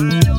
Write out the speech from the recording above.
Around